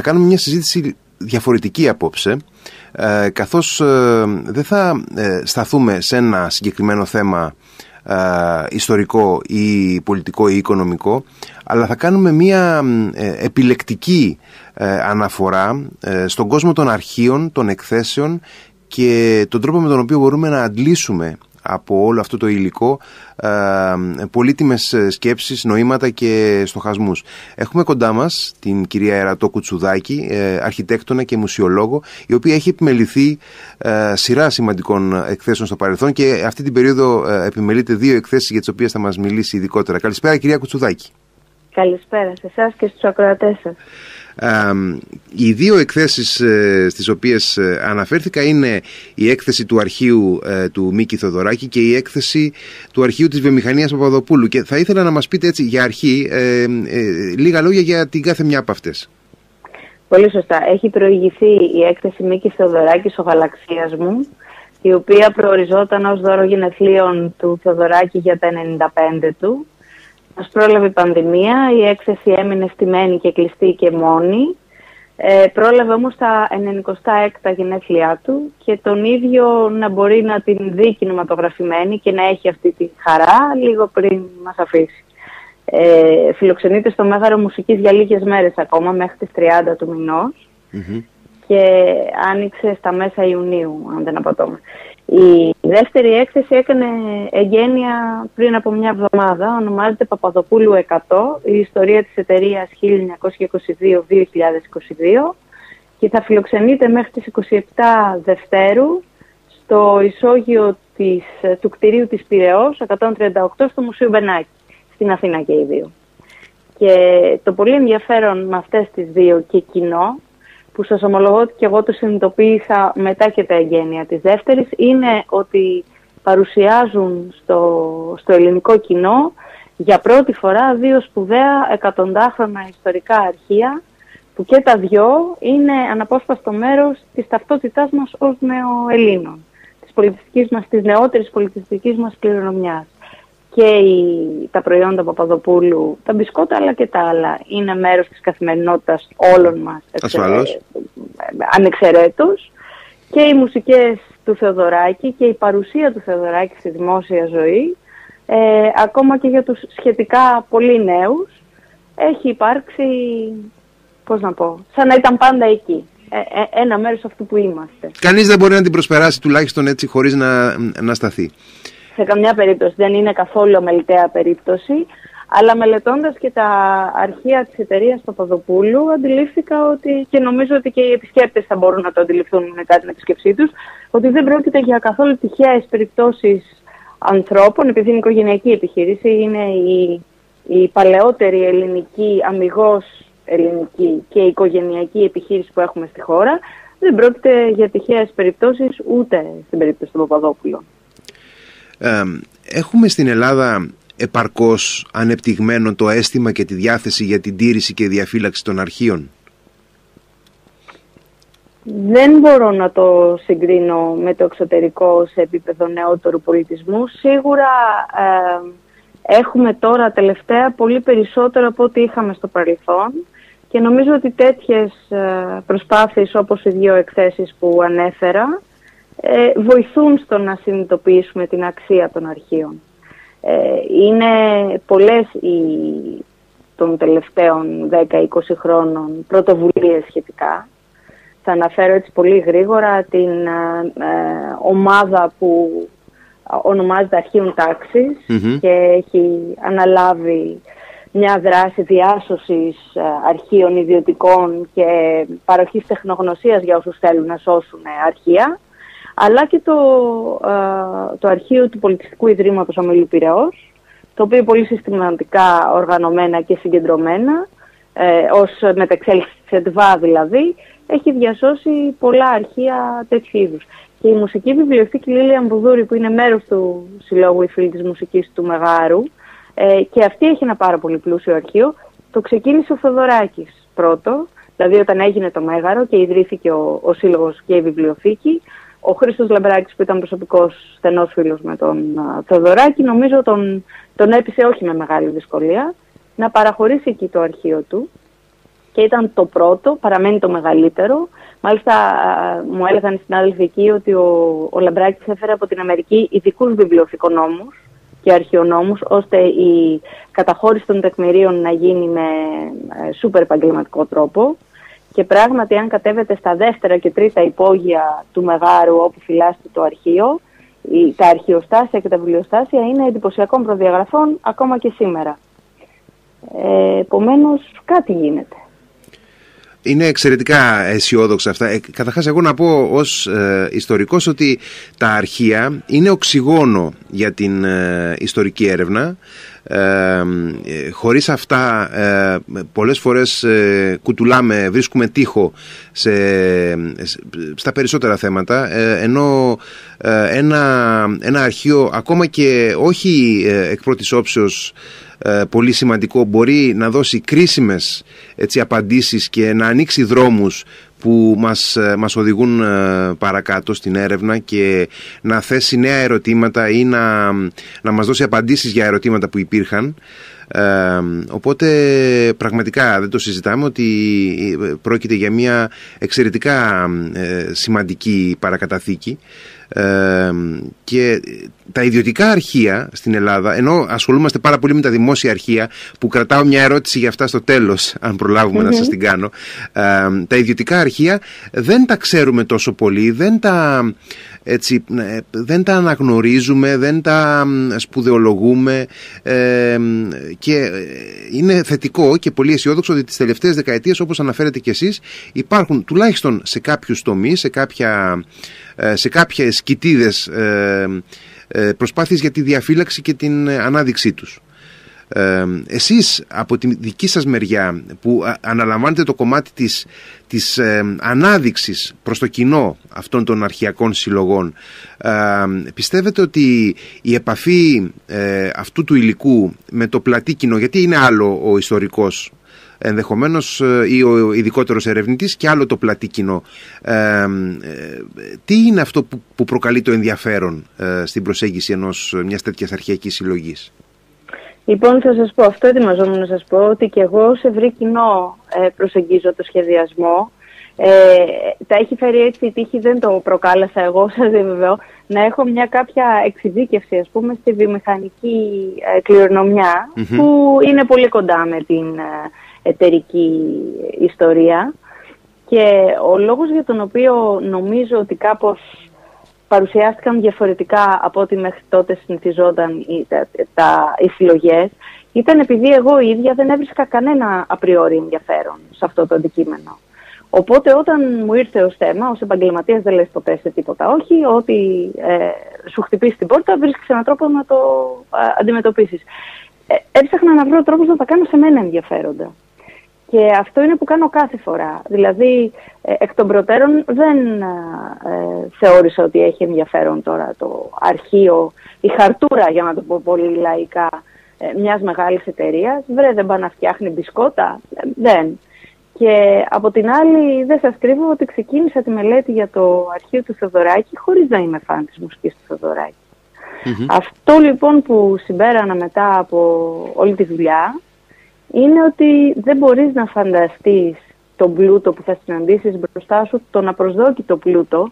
θα κάνουμε μια συζήτηση διαφορετική απόψε ε, καθώς ε, δεν θα ε, σταθούμε σε ένα συγκεκριμένο θέμα ιστορικό ή πολιτικό ή οικονομικό αλλά θα κάνουμε μια επιλεκτική αναφορά στον κόσμο των αρχείων, των εκθέσεων και τον τρόπο με τον οποίο μπορούμε να αντλήσουμε από όλο αυτό το υλικό ε, πολύτιμες σκέψεις, νοήματα και στοχασμούς. Έχουμε κοντά μας την κυρία Ερατό Κουτσουδάκη, ε, αρχιτέκτονα και μουσιολόγο, η οποία έχει επιμεληθεί ε, σειρά σημαντικών εκθέσεων στο παρελθόν και αυτή την περίοδο ε, επιμελείται δύο εκθέσεις για τις οποίες θα μας μιλήσει ειδικότερα. Καλησπέρα κυρία Κουτσουδάκη. Καλησπέρα σε εσάς και στους ακροατές σας οι δύο εκθέσεις ε, στις οποίες ε, αναφέρθηκα είναι η έκθεση του αρχείου ε, του Μίκη Θοδωράκη και η έκθεση του αρχείου της βιομηχανίας Παπαδοπούλου και θα ήθελα να μας πείτε έτσι για αρχή λίγα λόγια για την κάθε μια από αυτές. Πολύ σωστά. Έχει προηγηθεί η έκθεση Μίκης Θεοδωράκη ο Γαλαξίας μου η οποία προοριζόταν ως δώρο γενεθλίων του Θεοδωράκη για τα 95 του μας πρόλαβε η πανδημία, η έκθεση έμεινε στημένη και κλειστή και μόνη. Ε, πρόλαβε όμως τα 96 γενέθλιά του και τον ίδιο να μπορεί να την δει κινηματογραφημένη και να έχει αυτή τη χαρά λίγο πριν μας αφήσει. Ε, φιλοξενείται στο Μέγαρο Μουσικής για λίγες μέρες ακόμα μέχρι τις 30 του μηνος και άνοιξε στα μέσα Ιουνίου, αν δεν απατώμε. Η δεύτερη έκθεση έκανε εγγένεια πριν από μια εβδομάδα, ονομάζεται Παπαδοπούλου 100, η ιστορία της εταιρείας 1922-2022 και θα φιλοξενείται μέχρι τις 27 Δευτέρου στο ισόγειο της, του κτηρίου της Πυραιός 138 στο Μουσείο Μπενάκη, στην Αθήνα και οι δύο. Και το πολύ ενδιαφέρον με αυτές τις δύο και κοινό που σας ομολογώ ότι και εγώ το συνειδητοποίησα μετά και τα εγγένεια της δεύτερης, είναι ότι παρουσιάζουν στο, στο ελληνικό κοινό για πρώτη φορά δύο σπουδαία εκατοντάχρονα ιστορικά αρχεία που και τα δυο είναι αναπόσπαστο μέρος της ταυτότητάς μας ως νεοελλήνων, της πολιτιστικής μας, της νεότερης πολιτιστικής μας κληρονομιάς και οι, τα προϊόντα Παπαδοπούλου, τα μπισκότα αλλά και τα άλλα, είναι μέρος της καθημερινότητας όλων μας. Ασφαλώς. ανεξαιρέτως. Και οι μουσικές του Θεοδωράκη και η παρουσία του Θεοδωράκη στη δημόσια ζωή, ε, ακόμα και για τους σχετικά πολύ νέους, έχει υπάρξει, πώς να πω, σαν να ήταν πάντα εκεί. Ε, ε, ένα μέρος αυτού που είμαστε. Κανείς δεν μπορεί να την προσπεράσει τουλάχιστον έτσι χωρίς να, να σταθεί σε καμιά περίπτωση δεν είναι καθόλου ομεληταία περίπτωση. Αλλά μελετώντας και τα αρχεία της εταιρείας Παπαδοπούλου, αντιλήφθηκα ότι, και νομίζω ότι και οι επισκέπτες θα μπορούν να το αντιληφθούν μετά την επισκεψή τους, ότι δεν πρόκειται για καθόλου τυχαίες περιπτώσεις ανθρώπων, επειδή είναι οικογενειακή επιχείρηση, είναι η, η παλαιότερη ελληνική, αμυγός ελληνική και οικογενειακή επιχείρηση που έχουμε στη χώρα, δεν πρόκειται για τυχαίες περιπτώσεις ούτε στην περίπτωση του Παπαδόπουλου έχουμε στην Ελλάδα επαρκώς ανεπτυγμένο το αίσθημα και τη διάθεση για την τήρηση και διαφύλαξη των αρχείων; Δεν μπορώ να το συγκρίνω με το εξωτερικό σε επίπεδο νεότερου πολιτισμού. Σίγουρα έχουμε τώρα τελευταία πολύ περισσότερο από ό,τι είχαμε στο παρελθόν και νομίζω ότι τέτοιες ε, προσπάθειες όπως οι δύο εκθέσεις που ανέφερα ε, βοηθούν στο να συνειδητοποιήσουμε την αξία των αρχείων. Ε, είναι πολλές οι των τελευταίων 10-20 χρόνων πρωτοβουλίες σχετικά. Θα αναφέρω έτσι πολύ γρήγορα την ε, ομάδα που ονομάζεται Αρχείων και έχει αναλάβει μια δράση διάσωσης αρχείων ιδιωτικών και παροχής τεχνογνωσίας για όσους θέλουν να σώσουν αρχεία αλλά και το, το αρχείο του Πολιτιστικού Ιδρύματος Ομιλού Πυραιός, το οποίο πολύ συστηματικά οργανωμένα και συγκεντρωμένα, ε, ως μεταξέλιξη της ΕΤΒΑ δηλαδή, έχει διασώσει πολλά αρχεία τέτοιου είδους. Και η Μουσική Βιβλιοθήκη Λίλια Μπουδούρη, που είναι μέρος του Συλλόγου Η Φίλη της Μουσικής του Μεγάρου, ε, και αυτή έχει ένα πάρα πολύ πλούσιο αρχείο, το ξεκίνησε ο Θοδωράκης πρώτο, δηλαδή όταν έγινε το Μέγαρο και ιδρύθηκε ο, ο Σύλλογος και η Βιβλιοθήκη, ο Χρήστος Λαμπράκης που ήταν προσωπικός στενός φίλος με τον Θεοδωράκη νομίζω τον, τον έπεισε όχι με μεγάλη δυσκολία να παραχωρήσει εκεί το αρχείο του και ήταν το πρώτο, παραμένει το μεγαλύτερο. Μάλιστα μου έλεγαν οι συνάδελφοι εκεί ότι ο, ο Λαμπράκης έφερε από την Αμερική ειδικούς βιβλιοθηκονόμους και αρχαιονόμους, ώστε η καταχώρηση των τεκμηρίων να γίνει με ε, σούπερ επαγγελματικό τρόπο. Και πράγματι, αν κατέβετε στα δεύτερα και τρίτα υπόγεια του Μεγάρου, όπου φυλάσσεται το αρχείο, τα αρχαιοστάσια και τα βιβλιοστάσια είναι εντυπωσιακών προδιαγραφών ακόμα και σήμερα. Ε, Επομένως, κάτι γίνεται. Είναι εξαιρετικά αισιόδοξα αυτά. Ε, καταρχάς εγώ να πω ως ε, ιστορικός ότι τα αρχεία είναι οξυγόνο για την ε, ιστορική έρευνα. Ε, χωρίς αυτά ε, πολλές φορές κουτουλάμε, βρίσκουμε τείχο σε, στα περισσότερα θέματα ενώ ένα, ένα αρχείο ακόμα και όχι εκ πρώτης όψεως ε, πολύ σημαντικό μπορεί να δώσει κρίσιμες έτσι, απαντήσεις και να ανοίξει δρόμους που μας, ε, μας οδηγούν ε, παρακάτω στην έρευνα και να θέσει νέα ερωτήματα ή να, να μας δώσει απαντήσεις για ερωτήματα που υπήρχαν. οπότε πραγματικά δεν το συζητάμε ότι πρόκειται για μια εξαιρετικά σημαντική παρακαταθήκη και τα ιδιωτικά αρχεία στην Ελλάδα, ενώ ασχολούμαστε πάρα πολύ με τα δημόσια αρχεία, που κρατάω μια ερώτηση για αυτά στο τέλος, αν προλαβουμε να σας την κάνω, τα ιδιωτικά αρχεία δεν τα ξέρουμε τόσο πολύ, δεν τα, έτσι, ε, δεν τα αναγνωρίζουμε, δεν τα σπουδαιολογούμε. Και ε, είναι θετικό και πολύ αισιόδοξο ότι τις τελευταίες δεκαετίες, όπως αναφέρετε και εσείς, υπάρχουν τουλάχιστον σε κάποιους τομείς, σε κάποια ε, σε κάποιες κοιτίδες ε, ε, προσπάθειες για τη διαφύλαξη και την ανάδειξή τους. Ε, εσείς από τη δική σας μεριά που αναλαμβάνετε το κομμάτι της, της ε, ανάδειξης προς το κοινό αυτών των αρχιακών συλλογών πιστεύετε ότι η επαφή αυτού του υλικού με το πλατή κοινό γιατί είναι άλλο ο ιστορικός ενδεχομένως ε, ή ο ειδικότερος ερευνητής και άλλο το πλατή κοινό. Ε, ε, τι είναι αυτό που, που προκαλεί το ενδιαφέρον στην προσέγγιση ενός μιας τέτοιας αρχαϊκής συλλογής; Λοιπόν, θα σας πω, αυτό ετοιμαζόμουν να σας πω, ότι και εγώ σε ευρύ κοινό προσεγγίζω το σχεδιασμό. Ε, τα έχει φέρει έτσι η τύχη, δεν το προκάλεσα εγώ, σας διαβεβαιώ, να έχω μια κάποια εξειδίκευση, ας πούμε, στη βιομηχανική κληρονομια που είναι πολύ κοντά με την εταιρική ιστορία. Και ο λόγος για τον οποίο νομίζω ότι κάπως παρουσιάστηκαν διαφορετικά από ό,τι μέχρι τότε συνηθιζόταν οι, τα, τα, οι συλλογές ήταν επειδή εγώ η ίδια δεν έβρισκα κανένα απριόρι ενδιαφέρον σε αυτό το αντικείμενο. Οπότε όταν μου ήρθε ως θέμα, ως επαγγελματίας δεν λες ποτέ σε τίποτα όχι, ότι ε, σου χτυπήσει την πόρτα βρίσκεις έναν τρόπο να το ε, αντιμετωπίσεις. Ε, έψαχνα να βρω τρόπους να τα κάνω σε μένα ενδιαφέροντα. Και αυτό είναι που κάνω κάθε φορά. Δηλαδή, ε, εκ των προτέρων δεν ε, θεώρησα ότι έχει ενδιαφέρον τώρα το αρχείο, η χαρτούρα, για να το πω πολύ λαϊκά, ε, μιας μεγάλης εταιρείας. Βρε, δεν πάει να φτιάχνει μπισκότα. Ε, δεν. Και από την άλλη, δεν σας κρύβω ότι ξεκίνησα τη μελέτη για το αρχείο του Θεοδωράκη χωρίς να είμαι φαν της μουσικής του θεοδωρακη Αυτό λοιπόν που συμπέρανα μετά από όλη τη δουλειά είναι ότι δεν μπορείς να φανταστείς τον πλούτο που θα συναντήσεις μπροστά σου, τον απροσδόκητο πλούτο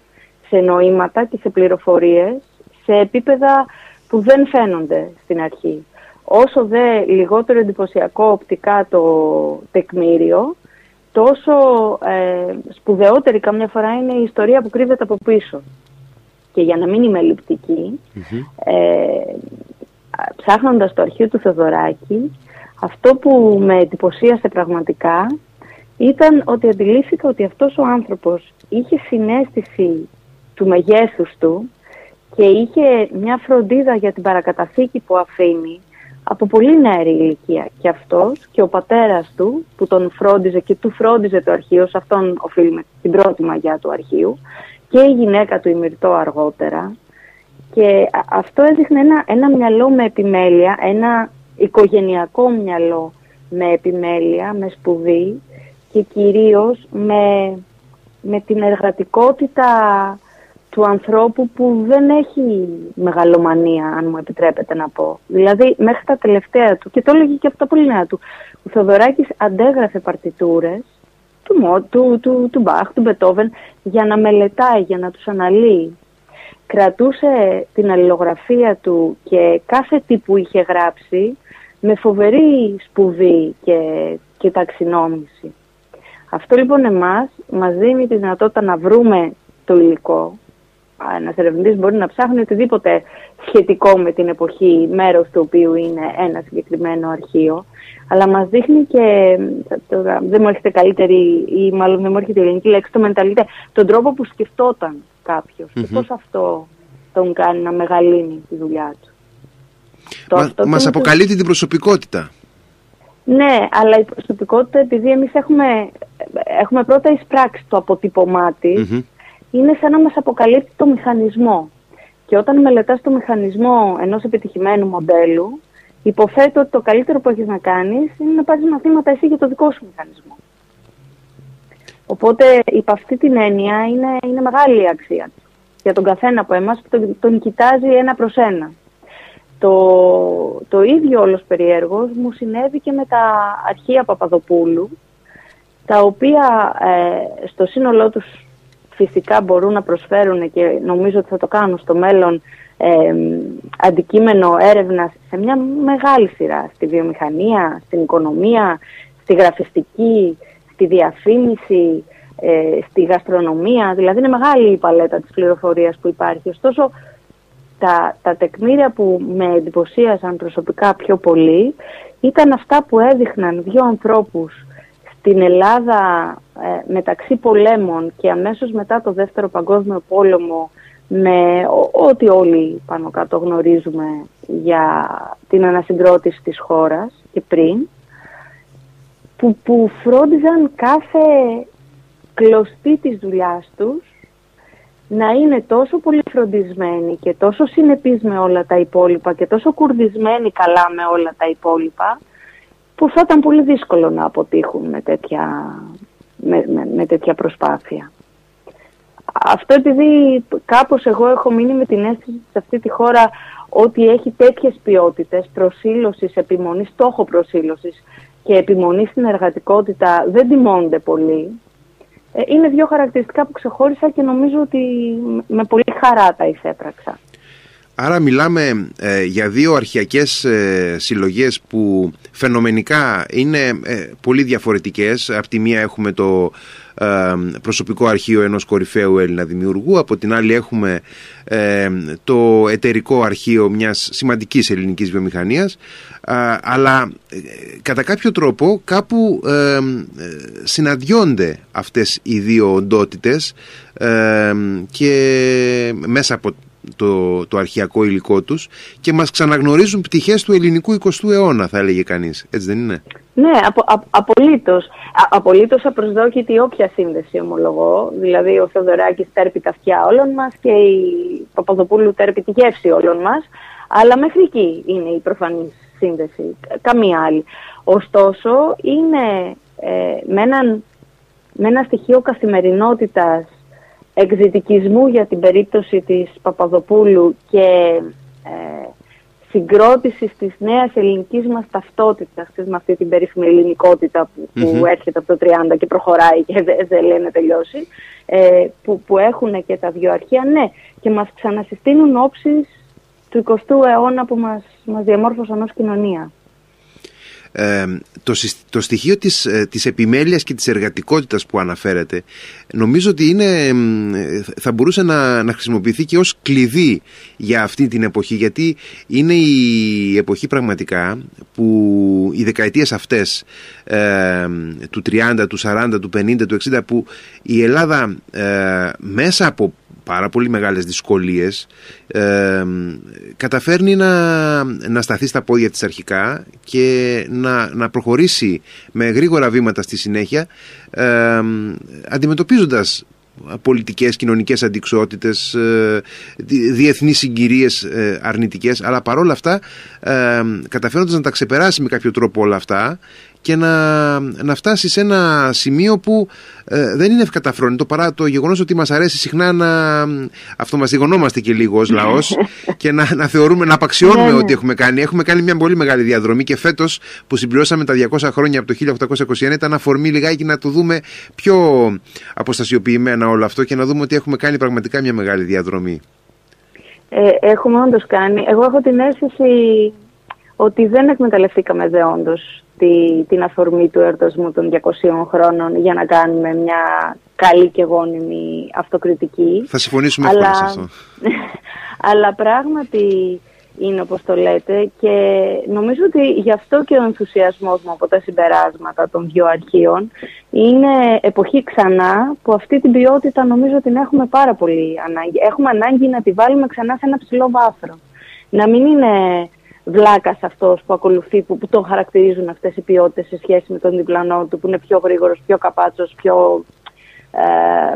σε νοήματα και σε πληροφορίες, σε επίπεδα που δεν φαίνονται στην αρχή. Όσο δε λιγότερο εντυπωσιακό οπτικά το τεκμήριο, τόσο ε, σπουδαιότερη καμιά φορά είναι η ιστορία που κρύβεται από πίσω. Και για να μην είμαι ε, ψάχνοντας το αρχείο του Θεοδωράκη, αυτό που με εντυπωσίασε πραγματικά ήταν ότι αντιλήφθηκα ότι αυτός ο άνθρωπος είχε συνέστηση του μεγέθους του και είχε μια φροντίδα για την παρακαταθήκη που αφήνει από πολύ νεαρή ηλικία. Και αυτός και ο πατέρας του που τον φρόντιζε και του φρόντιζε το αρχείο, σε αυτόν οφείλουμε την πρώτη μαγιά του αρχείου, και η γυναίκα του ημιρτό αργότερα. Και αυτό έδειχνε ένα, ένα μυαλό με επιμέλεια, ένα οικογενειακό μυαλό με επιμέλεια, με σπουδή και κυρίως με, με την εργατικότητα του ανθρώπου που δεν έχει μεγαλομανία, αν μου επιτρέπετε να πω. Δηλαδή, μέχρι τα τελευταία του, και το έλεγε και από τα πολύ νέα του, ο Θοδωράκης αντέγραφε παρτιτούρες του, του, του, του Μπαχ, του Μπετόβεν, για να μελετάει, για να τους αναλύει. Κρατούσε την αλληλογραφία του και κάθε τι που είχε γράψει με φοβερή σπουδή και, και ταξινόμηση. Αυτό λοιπόν εμάς μας δίνει τη δυνατότητα να βρούμε το υλικό. Ένας ερευνητής μπορεί να ψάχνει οτιδήποτε σχετικό με την εποχή, μέρος του οποίου είναι ένα συγκεκριμένο αρχείο. Αλλά μας δείχνει και, τώρα, δεν μου έρχεται καλύτερη ή μάλλον δεν μου έρχεται η ελληνική λέξη, το μενταλίτε, τον τρόπο που σκεφτόταν κάποιος mm-hmm. και πώς αυτό τον κάνει να μεγαλύνει τη δουλειά του. Μα, το μας αποκαλύπτει την προσωπικότητα. Ναι, αλλά η προσωπικότητα επειδή εμείς έχουμε, έχουμε πρώτα εισπράξει το αποτύπωμά της, είναι σαν να μας αποκαλύπτει το μηχανισμό. Και όταν μελετάς το μηχανισμό ενός επιτυχημένου μοντέλου, υποθέτω ότι το καλύτερο που έχεις να κάνεις είναι να πάρεις μαθήματα εσύ για το δικό σου μηχανισμό. Οπότε, υπ' αυτή την έννοια, είναι, είναι μεγάλη η αξία για τον καθένα από εμάς που τον, τον κοιτάζει ένα προς ένα. Το, το ίδιο όλος περιέργως μου συνέβη και με τα αρχεία Παπαδοπούλου, τα οποία ε, στο σύνολό τους φυσικά μπορούν να προσφέρουν και νομίζω ότι θα το κάνουν στο μέλλον ε, αντικείμενο έρευνας σε μια μεγάλη σειρά, στη βιομηχανία, στην οικονομία, στη γραφιστική, στη διαφήμιση, ε, στη γαστρονομία, δηλαδή είναι μεγάλη η παλέτα της πληροφορίας που υπάρχει. Ωστόσο, τα, τα τεκμήρια που με εντυπωσίασαν προσωπικά πιο πολύ ήταν αυτά που έδειχναν δύο ανθρώπους στην Ελλάδα ε, μεταξύ πολέμων και αμέσως μετά το Δεύτερο Παγκόσμιο Πόλεμο με ό,τι όλοι πάνω κάτω γνωρίζουμε για την ανασυγκρότηση της χώρας και πριν που, που φρόντιζαν κάθε κλωστή της δουλειάς τους να είναι τόσο πολύ φροντισμένοι και τόσο συνεπείς με όλα τα υπόλοιπα και τόσο κουρδισμένοι καλά με όλα τα υπόλοιπα που θα ήταν πολύ δύσκολο να αποτύχουν με τέτοια, με, με, τέτοια προσπάθεια. Αυτό επειδή κάπως εγώ έχω μείνει με την αίσθηση σε αυτή τη χώρα ότι έχει τέτοιες ποιότητες προσήλωσης, επιμονής, στόχο προσήλωσης και επιμονής στην εργατικότητα δεν τιμώνται πολύ ε, είναι δύο χαρακτηριστικά που ξεχώρισα και νομίζω ότι με πολύ χαρά τα εισέπραξα. Άρα μιλάμε ε, για δύο αρχιακές ε, συλλογές που φαινομενικά είναι ε, πολύ διαφορετικές. Από τη μία έχουμε το προσωπικό αρχείο ενός κορυφαίου Έλληνα δημιουργού, από την άλλη έχουμε το εταιρικό αρχείο μιας σημαντικής ελληνικής βιομηχανίας, αλλά κατά κάποιο τρόπο κάπου συναντιόνται αυτές οι δύο οντότητες και μέσα από το, το αρχιακό υλικό τους και μας ξαναγνωρίζουν πτυχές του ελληνικού 20ου αιώνα θα έλεγε κανείς. Έτσι δεν είναι; Ναι, απο, α, απολύτως. Α, απολύτως απροσδόκητη όποια σύνδεση ομολογώ. Δηλαδή ο Θεοδωράκης τέρπει τα αυτιά όλων μας και η Παπαδοπούλου τέρπει τη γεύση όλων μας. Αλλά μέχρι εκεί είναι η προφανή σύνδεση. Καμία άλλη. Ωστόσο είναι ε, με, έναν, με ένα στοιχείο καθημερινότητας εκδυτικισμού για την περίπτωση της Παπαδοπούλου και ε, συγκρότησης της νέας ελληνικής μας ταυτότητας με αυτή την περίφημη ελληνικότητα που, έρχεται από το 30 και προχωράει και δεν δε λέει να τελειώσει ε, που, που έχουν και τα δύο αρχεία. Ναι και μας ξανασυστήνουν όψεις του 20ου αιώνα που μας, μας διαμόρφωσαν ως κοινωνία το, το στοιχείο της, ε, της επιμέλειας και της εργατικότητας που αναφέρεται νομίζω ότι είναι, θα μπορούσε να, να χρησιμοποιηθεί και ως κλειδί για αυτή την εποχή γιατί είναι η εποχή πραγματικά που οι δεκαετίες αυτές του 30, του 40, του 50, του 60 που η Ελλάδα ε, μέσα από πάρα πολύ μεγάλες δυσκολίες ε, καταφέρνει να, να σταθεί στα πόδια της αρχικά και να, να προχωρήσει με γρήγορα βήματα στη συνέχεια ε, αντιμετωπίζοντας πολιτικές, κοινωνικές αντικσότητες, ε, διεθνείς συγκυρίες ε, αρνητικές αλλά παρόλα αυτά ε, καταφέροντας να τα ξεπεράσει με κάποιο τρόπο όλα αυτά και να, να φτάσει σε ένα σημείο που ε, δεν είναι ευκαταφρόνητο παρά το γεγονός ότι μας αρέσει συχνά να αυτομαστιγωνόμαστε και λίγο ως λαός και να, να θεωρούμε, να απαξιώνουμε ναι, ναι. ότι έχουμε κάνει. Έχουμε κάνει μια πολύ μεγάλη διαδρομή και φέτος που συμπληρώσαμε τα 200 χρόνια από το 1821 ήταν αφορμή λιγάκι να το δούμε πιο αποστασιοποιημένα όλο αυτό και να δούμε ότι έχουμε κάνει πραγματικά μια μεγάλη διαδρομή. Ε, έχουμε όντως κάνει. Εγώ έχω την αίσθηση ότι δεν εκμεταλλευτήκαμε δε όντως τη, την αφορμή του εορτασμού των 200 χρόνων για να κάνουμε μια καλή και γόνιμη αυτοκριτική. Θα συμφωνήσουμε αλλά, σε αυτό. αλλά πράγματι είναι όπως το λέτε και νομίζω ότι γι' αυτό και ο ενθουσιασμός μου από τα συμπεράσματα των δύο αρχείων είναι εποχή ξανά που αυτή την ποιότητα νομίζω την έχουμε πάρα πολύ ανάγκη. Έχουμε ανάγκη να τη βάλουμε ξανά σε ένα ψηλό βάθρο. Να μην είναι βλάκας αυτός που ακολουθεί, που, που τον χαρακτηρίζουν αυτές οι ποιότητες σε σχέση με τον διπλανό του, που είναι πιο γρήγορος, πιο καπάτσος, πιο ε,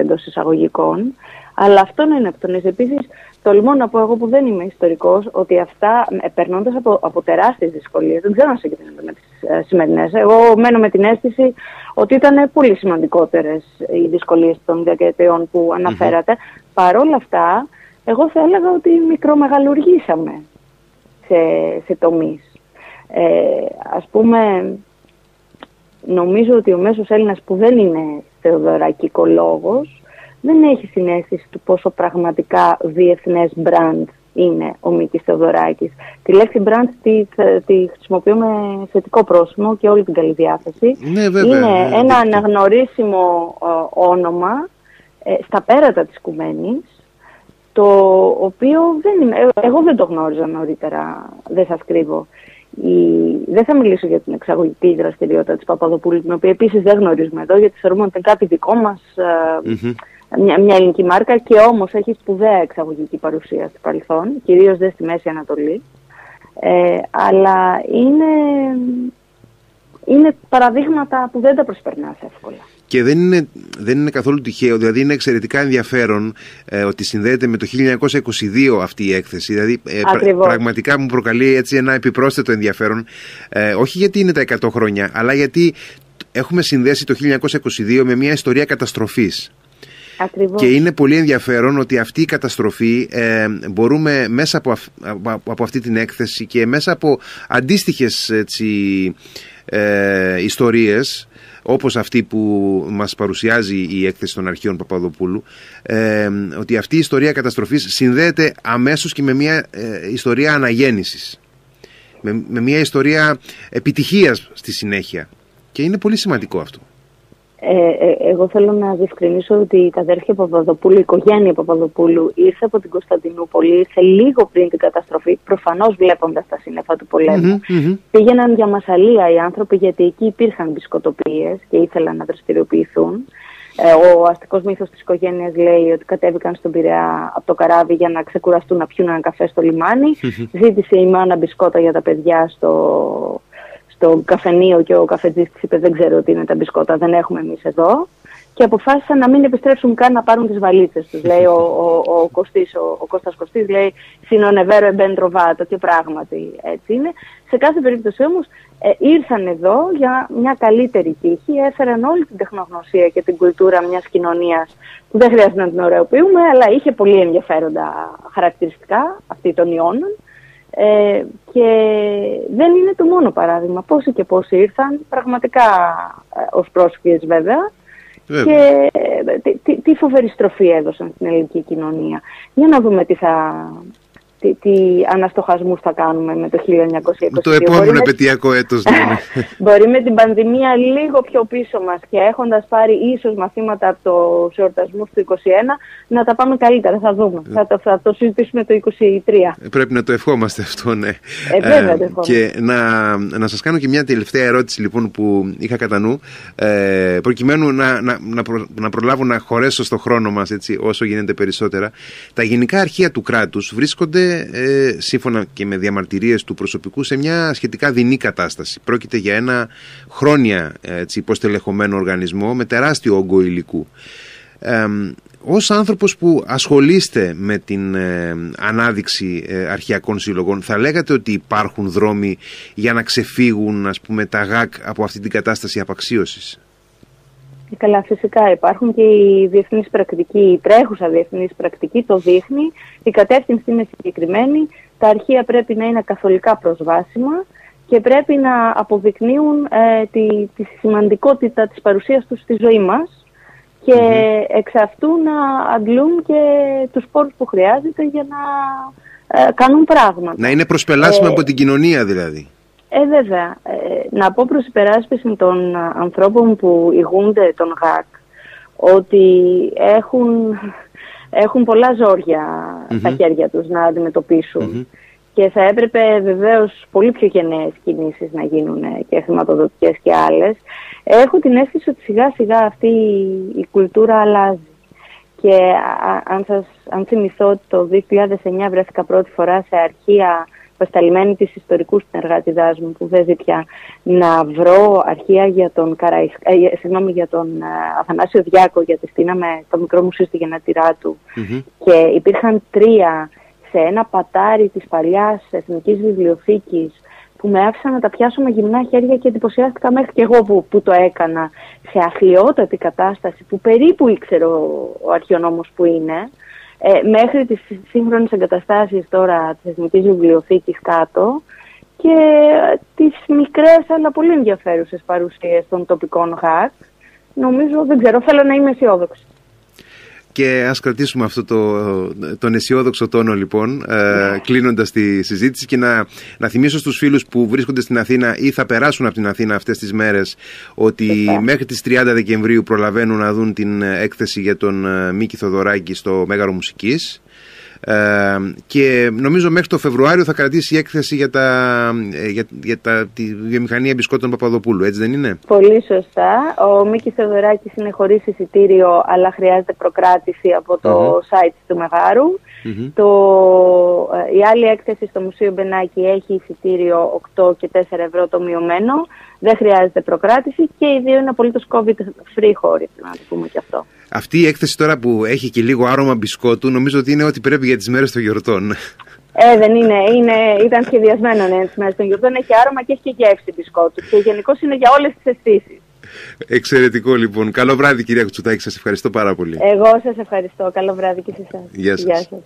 εντός εισαγωγικών. Αλλά αυτό να είναι τον Επίσης, τολμώ να πω εγώ που δεν είμαι ιστορικός, ότι αυτά ε, περνώντας από, από τεράστιες δυσκολίες, δεν ξέρω να συγκρίνονται με τις ε, σημερινές. Εγώ μένω με την αίσθηση ότι ήταν πολύ σημαντικότερες οι δυσκολίες των δεκαετιών που αναφέρατε. Mm-hmm. Παρ' όλα αυτά, εγώ θα έλεγα ότι μικρομεγαλουργήσαμε σε, σε τομείς. Ε, ας πούμε, νομίζω ότι ο μέσος Έλληνας που δεν είναι θεοδωρακικολόγος δεν έχει συνέστηση του πόσο πραγματικά διεθνές μπραντ είναι ο Μίκης Θεοδωράκης. Τη λέξη brand τη, τη χρησιμοποιώ με θετικό πρόσημο και όλη την καλή διάθεση. Ναι, βέβαια, είναι ναι, ένα αναγνωρίσιμο ε, όνομα ε, στα πέρατα της Κουμένης το οποίο δεν, ε, εγώ δεν το γνώριζα νωρίτερα, δεν σας κρύβω. Η, δεν θα μιλήσω για την εξαγωγική δραστηριότητα της Παπαδοπούλου, την οποία επίσης δεν γνωρίζουμε εδώ, γιατί θεωρούμε ότι είναι κάτι δικό μας, mm μια, μια ελληνική μάρκα και όμως έχει σπουδαία εξαγωγική παρουσία στο παρελθόν, κυρίως δεν στη Μέση Ανατολή. Ε, αλλά είναι, είναι παραδείγματα που δεν τα προσπερνάς εύκολα και δεν είναι, δεν είναι καθόλου τυχαίο, δηλαδή είναι εξαιρετικά ενδιαφέρον ε, ότι συνδέεται με το 1922 αυτή η έκθεση, δηλαδή ε, πραγματικά μου προκαλεί έτσι ένα επιπρόσθετο ενδιαφέρον, ε, όχι γιατί είναι τα 100 χρόνια, αλλά γιατί έχουμε συνδέσει το 1922 με μια ιστορία καταστροφής. Ακριβώς. Και είναι πολύ ενδιαφέρον ότι αυτή η καταστροφή ε, μπορούμε μέσα από, από, αυτή την έκθεση και μέσα από αντίστοιχες έτσι, ε, ιστορίες όπως αυτή που μας παρουσιάζει η έκθεση των αρχείων Παπαδοπούλου ε, ότι αυτή η ιστορία καταστροφής συνδέεται αμέσως και με μια ε, ιστορία αναγέννησης με, με μια ιστορία επιτυχίας στη συνέχεια και είναι πολύ σημαντικό αυτό. Ε, ε, εγώ θέλω να διευκρινίσω ότι τα αδέρφια Παπαδοπούλου, η οικογένεια Παπαδοπούλου ήρθε από την Κωνσταντινούπολη, ήρθε λίγο πριν την καταστροφή, προφανώς βλέποντας τα σύννεφα του πολεμου Πήγαιναν για μασαλία οι άνθρωποι γιατί εκεί υπήρχαν μπισκοτοπίε και ήθελαν να δραστηριοποιηθούν. Ε, ο αστικός μύθος της οικογένειας λέει ότι κατέβηκαν στον Πειραιά από το καράβι για να ξεκουραστούν να πιούν ένα καφέ στο λιμάνι. Ζήτησε η μάνα μπισκότα για τα παιδιά στο, στο καφενείο και ο καφετζής της είπε δεν ξέρω τι είναι τα μπισκότα, δεν έχουμε εμείς εδώ και αποφάσισαν να μην επιστρέψουν καν να πάρουν τις βαλίτσες τους. λέει ο, ο, ο, Κωστής, ο, ο Κώστας Κωστής λέει «Συνονεβέρο εμπέν τροβάτο» και πράγματι έτσι είναι. Σε κάθε περίπτωση όμως ε, ήρθαν εδώ για μια καλύτερη τύχη, έφεραν όλη την τεχνογνωσία και την κουλτούρα μιας κοινωνίας που δεν χρειάζεται να την ωραιοποιούμε, αλλά είχε πολύ ενδιαφέροντα χαρακτηριστικά αυτή των ιώνων ε, και δεν είναι το μόνο παράδειγμα. Πόσοι και πόσοι ήρθαν, πραγματικά ε, ως πρόσφυγες βέβαια, και ε, τι, τι, τι φοβερή στροφή έδωσαν στην ελληνική κοινωνία. Για να δούμε τι θα, τι, τι αναστοχασμούς θα κάνουμε με το 1922. Το επόμενο επαιτειακό έτος. Ναι. μπορεί με την πανδημία λίγο πιο πίσω μας και έχοντας πάρει ίσως μαθήματα από το εορτασμού του 2021 να τα πάμε καλύτερα, θα δούμε. Θα, το, θα το συζητήσουμε το 2023. Ε, πρέπει να το ευχόμαστε αυτό, ναι. Ε, βέβαια, ε, και να, να σας κάνω και μια τελευταία ερώτηση λοιπόν που είχα κατά νου ε, προκειμένου να, να, να, να προλάβω να χωρέσω στο χρόνο μας έτσι, όσο γίνεται περισσότερα. Τα γενικά αρχεία του κράτους βρίσκονται ε, σύμφωνα και με διαμαρτυρίες του προσωπικού σε μια σχετικά δεινή κατάσταση. Πρόκειται για ένα χρόνια έτσι, υποστελεχωμένο οργανισμό με τεράστιο όγκο υλικού. ως άνθρωπος που ασχολείστε με την ε, ανάδειξη ε, αρχιακών σύλλογων θα λέγατε ότι υπάρχουν δρόμοι για να ξεφύγουν ας πούμε τα ΓΑΚ από αυτή την κατάσταση απαξίωσης; Καλά, φυσικά υπάρχουν και η διεθνή πρακτική, η τρέχουσα διεθνής πρακτική το δείχνει. Η κατεύθυνση είναι συγκεκριμένη. Τα αρχεία πρέπει να είναι καθολικά προσβάσιμα και πρέπει να αποδεικνύουν ε, τη, τη σημαντικότητα της παρουσίας τους στη ζωή μας και mm εξ αυτού να αντλούν και τους πόρους που χρειάζεται για να ε, κάνουν πράγματα. Να είναι προσπελάσιμα ε, από την κοινωνία δηλαδή. Ε, βέβαια. Ε, να πω προς υπεράσπιση των ανθρώπων που ηγούνται τον ΓΑΚ ότι έχουν, έχουν πολλά στα χέρια τους να αντιμετωπισουν και θα έπρεπε βεβαίως πολύ πιο γενναίες κινήσεις να γίνουν και χρηματοδοτικές και άλλες. Έχω την αίσθηση ότι σιγά σιγά αυτή η κουλτούρα αλλάζει. Και αν, σας, αν θυμηθώ ότι το 2009 βρέθηκα πρώτη φορά σε αρχεία πασταλημένη της ιστορικούς συνεργάτηδάς μου που δεν πια να βρω αρχεία για τον, Καραϊ... ε, συγγνώμη, για τον ε, Αθανάσιο Διάκο γιατί στείναμε το μικρό μουσείο στη γεννατηρά του. Και υπήρχαν τρία σε ένα πατάρι της παλιάς εθνικής βιβλιοθήκης που με άφησαν να τα πιάσω με γυμνά χέρια και εντυπωσιάστηκα μέχρι και εγώ που, που το έκανα σε αθλειότατη κατάσταση που περίπου ήξερε ο, ο αρχαιονόμος που είναι ε, μέχρι τις σύγχρονες εγκαταστάσεις τώρα της Εθνικής Βιβλιοθήκης κάτω και τις μικρές αλλά πολύ ενδιαφέρουσες παρουσίες των τοπικών ΧΑΚ. Νομίζω, δεν ξέρω, θέλω να είμαι αισιόδοξη. Και ας κρατήσουμε αυτό το, τον αισιόδοξο τόνο λοιπόν, ε, κλείνοντας τη συζήτηση και να, να θυμίσω στους φίλους που βρίσκονται στην Αθήνα ή θα περάσουν από την Αθήνα αυτές τις μέρες ότι μέχρι τις 30 Δεκεμβρίου προλαβαίνουν να δουν την έκθεση για τον ε, Μίκη Θοδωράκη στο Μέγαρο Μουσικής. Ε, και νομίζω μέχρι το Φεβρουάριο θα κρατήσει η έκθεση για, τα, ε, για, για τα, τη βιομηχανία μπισκότων Παπαδοπούλου, έτσι δεν είναι; Πολύ σωστά. Ο Μίκης Θεοδωράκης είναι χωρίς εισιτήριο, αλλά χρειάζεται προκράτηση από το site του μεγαρου Το, ε, η άλλη έκθεση στο Μουσείο Μπενάκη έχει εισιτήριο 8 και 4 ευρώ το μειωμένο. Δεν χρειάζεται προκράτηση και οι δύο είναι απολύτως COVID-free χώροι, να το πούμε και αυτό. Αυτή η έκθεση τώρα που έχει και λίγο άρωμα μπισκότου, νομίζω ότι είναι ό,τι πρέπει για τις μέρες των γιορτών. Ε, δεν είναι. είναι ήταν σχεδιασμένο ναι, τις μέρες των γιορτών. Έχει άρωμα και έχει και γεύση μπισκότου. Και γενικώ είναι για όλες τις αισθήσεις. Εξαιρετικό λοιπόν. Καλό βράδυ κυρία Κουτσουτάκη. Σας ευχαριστώ πάρα πολύ. Εγώ σας ευχαριστώ. Καλό βράδυ και σε εσάς. Γεια σας. Γεια σας.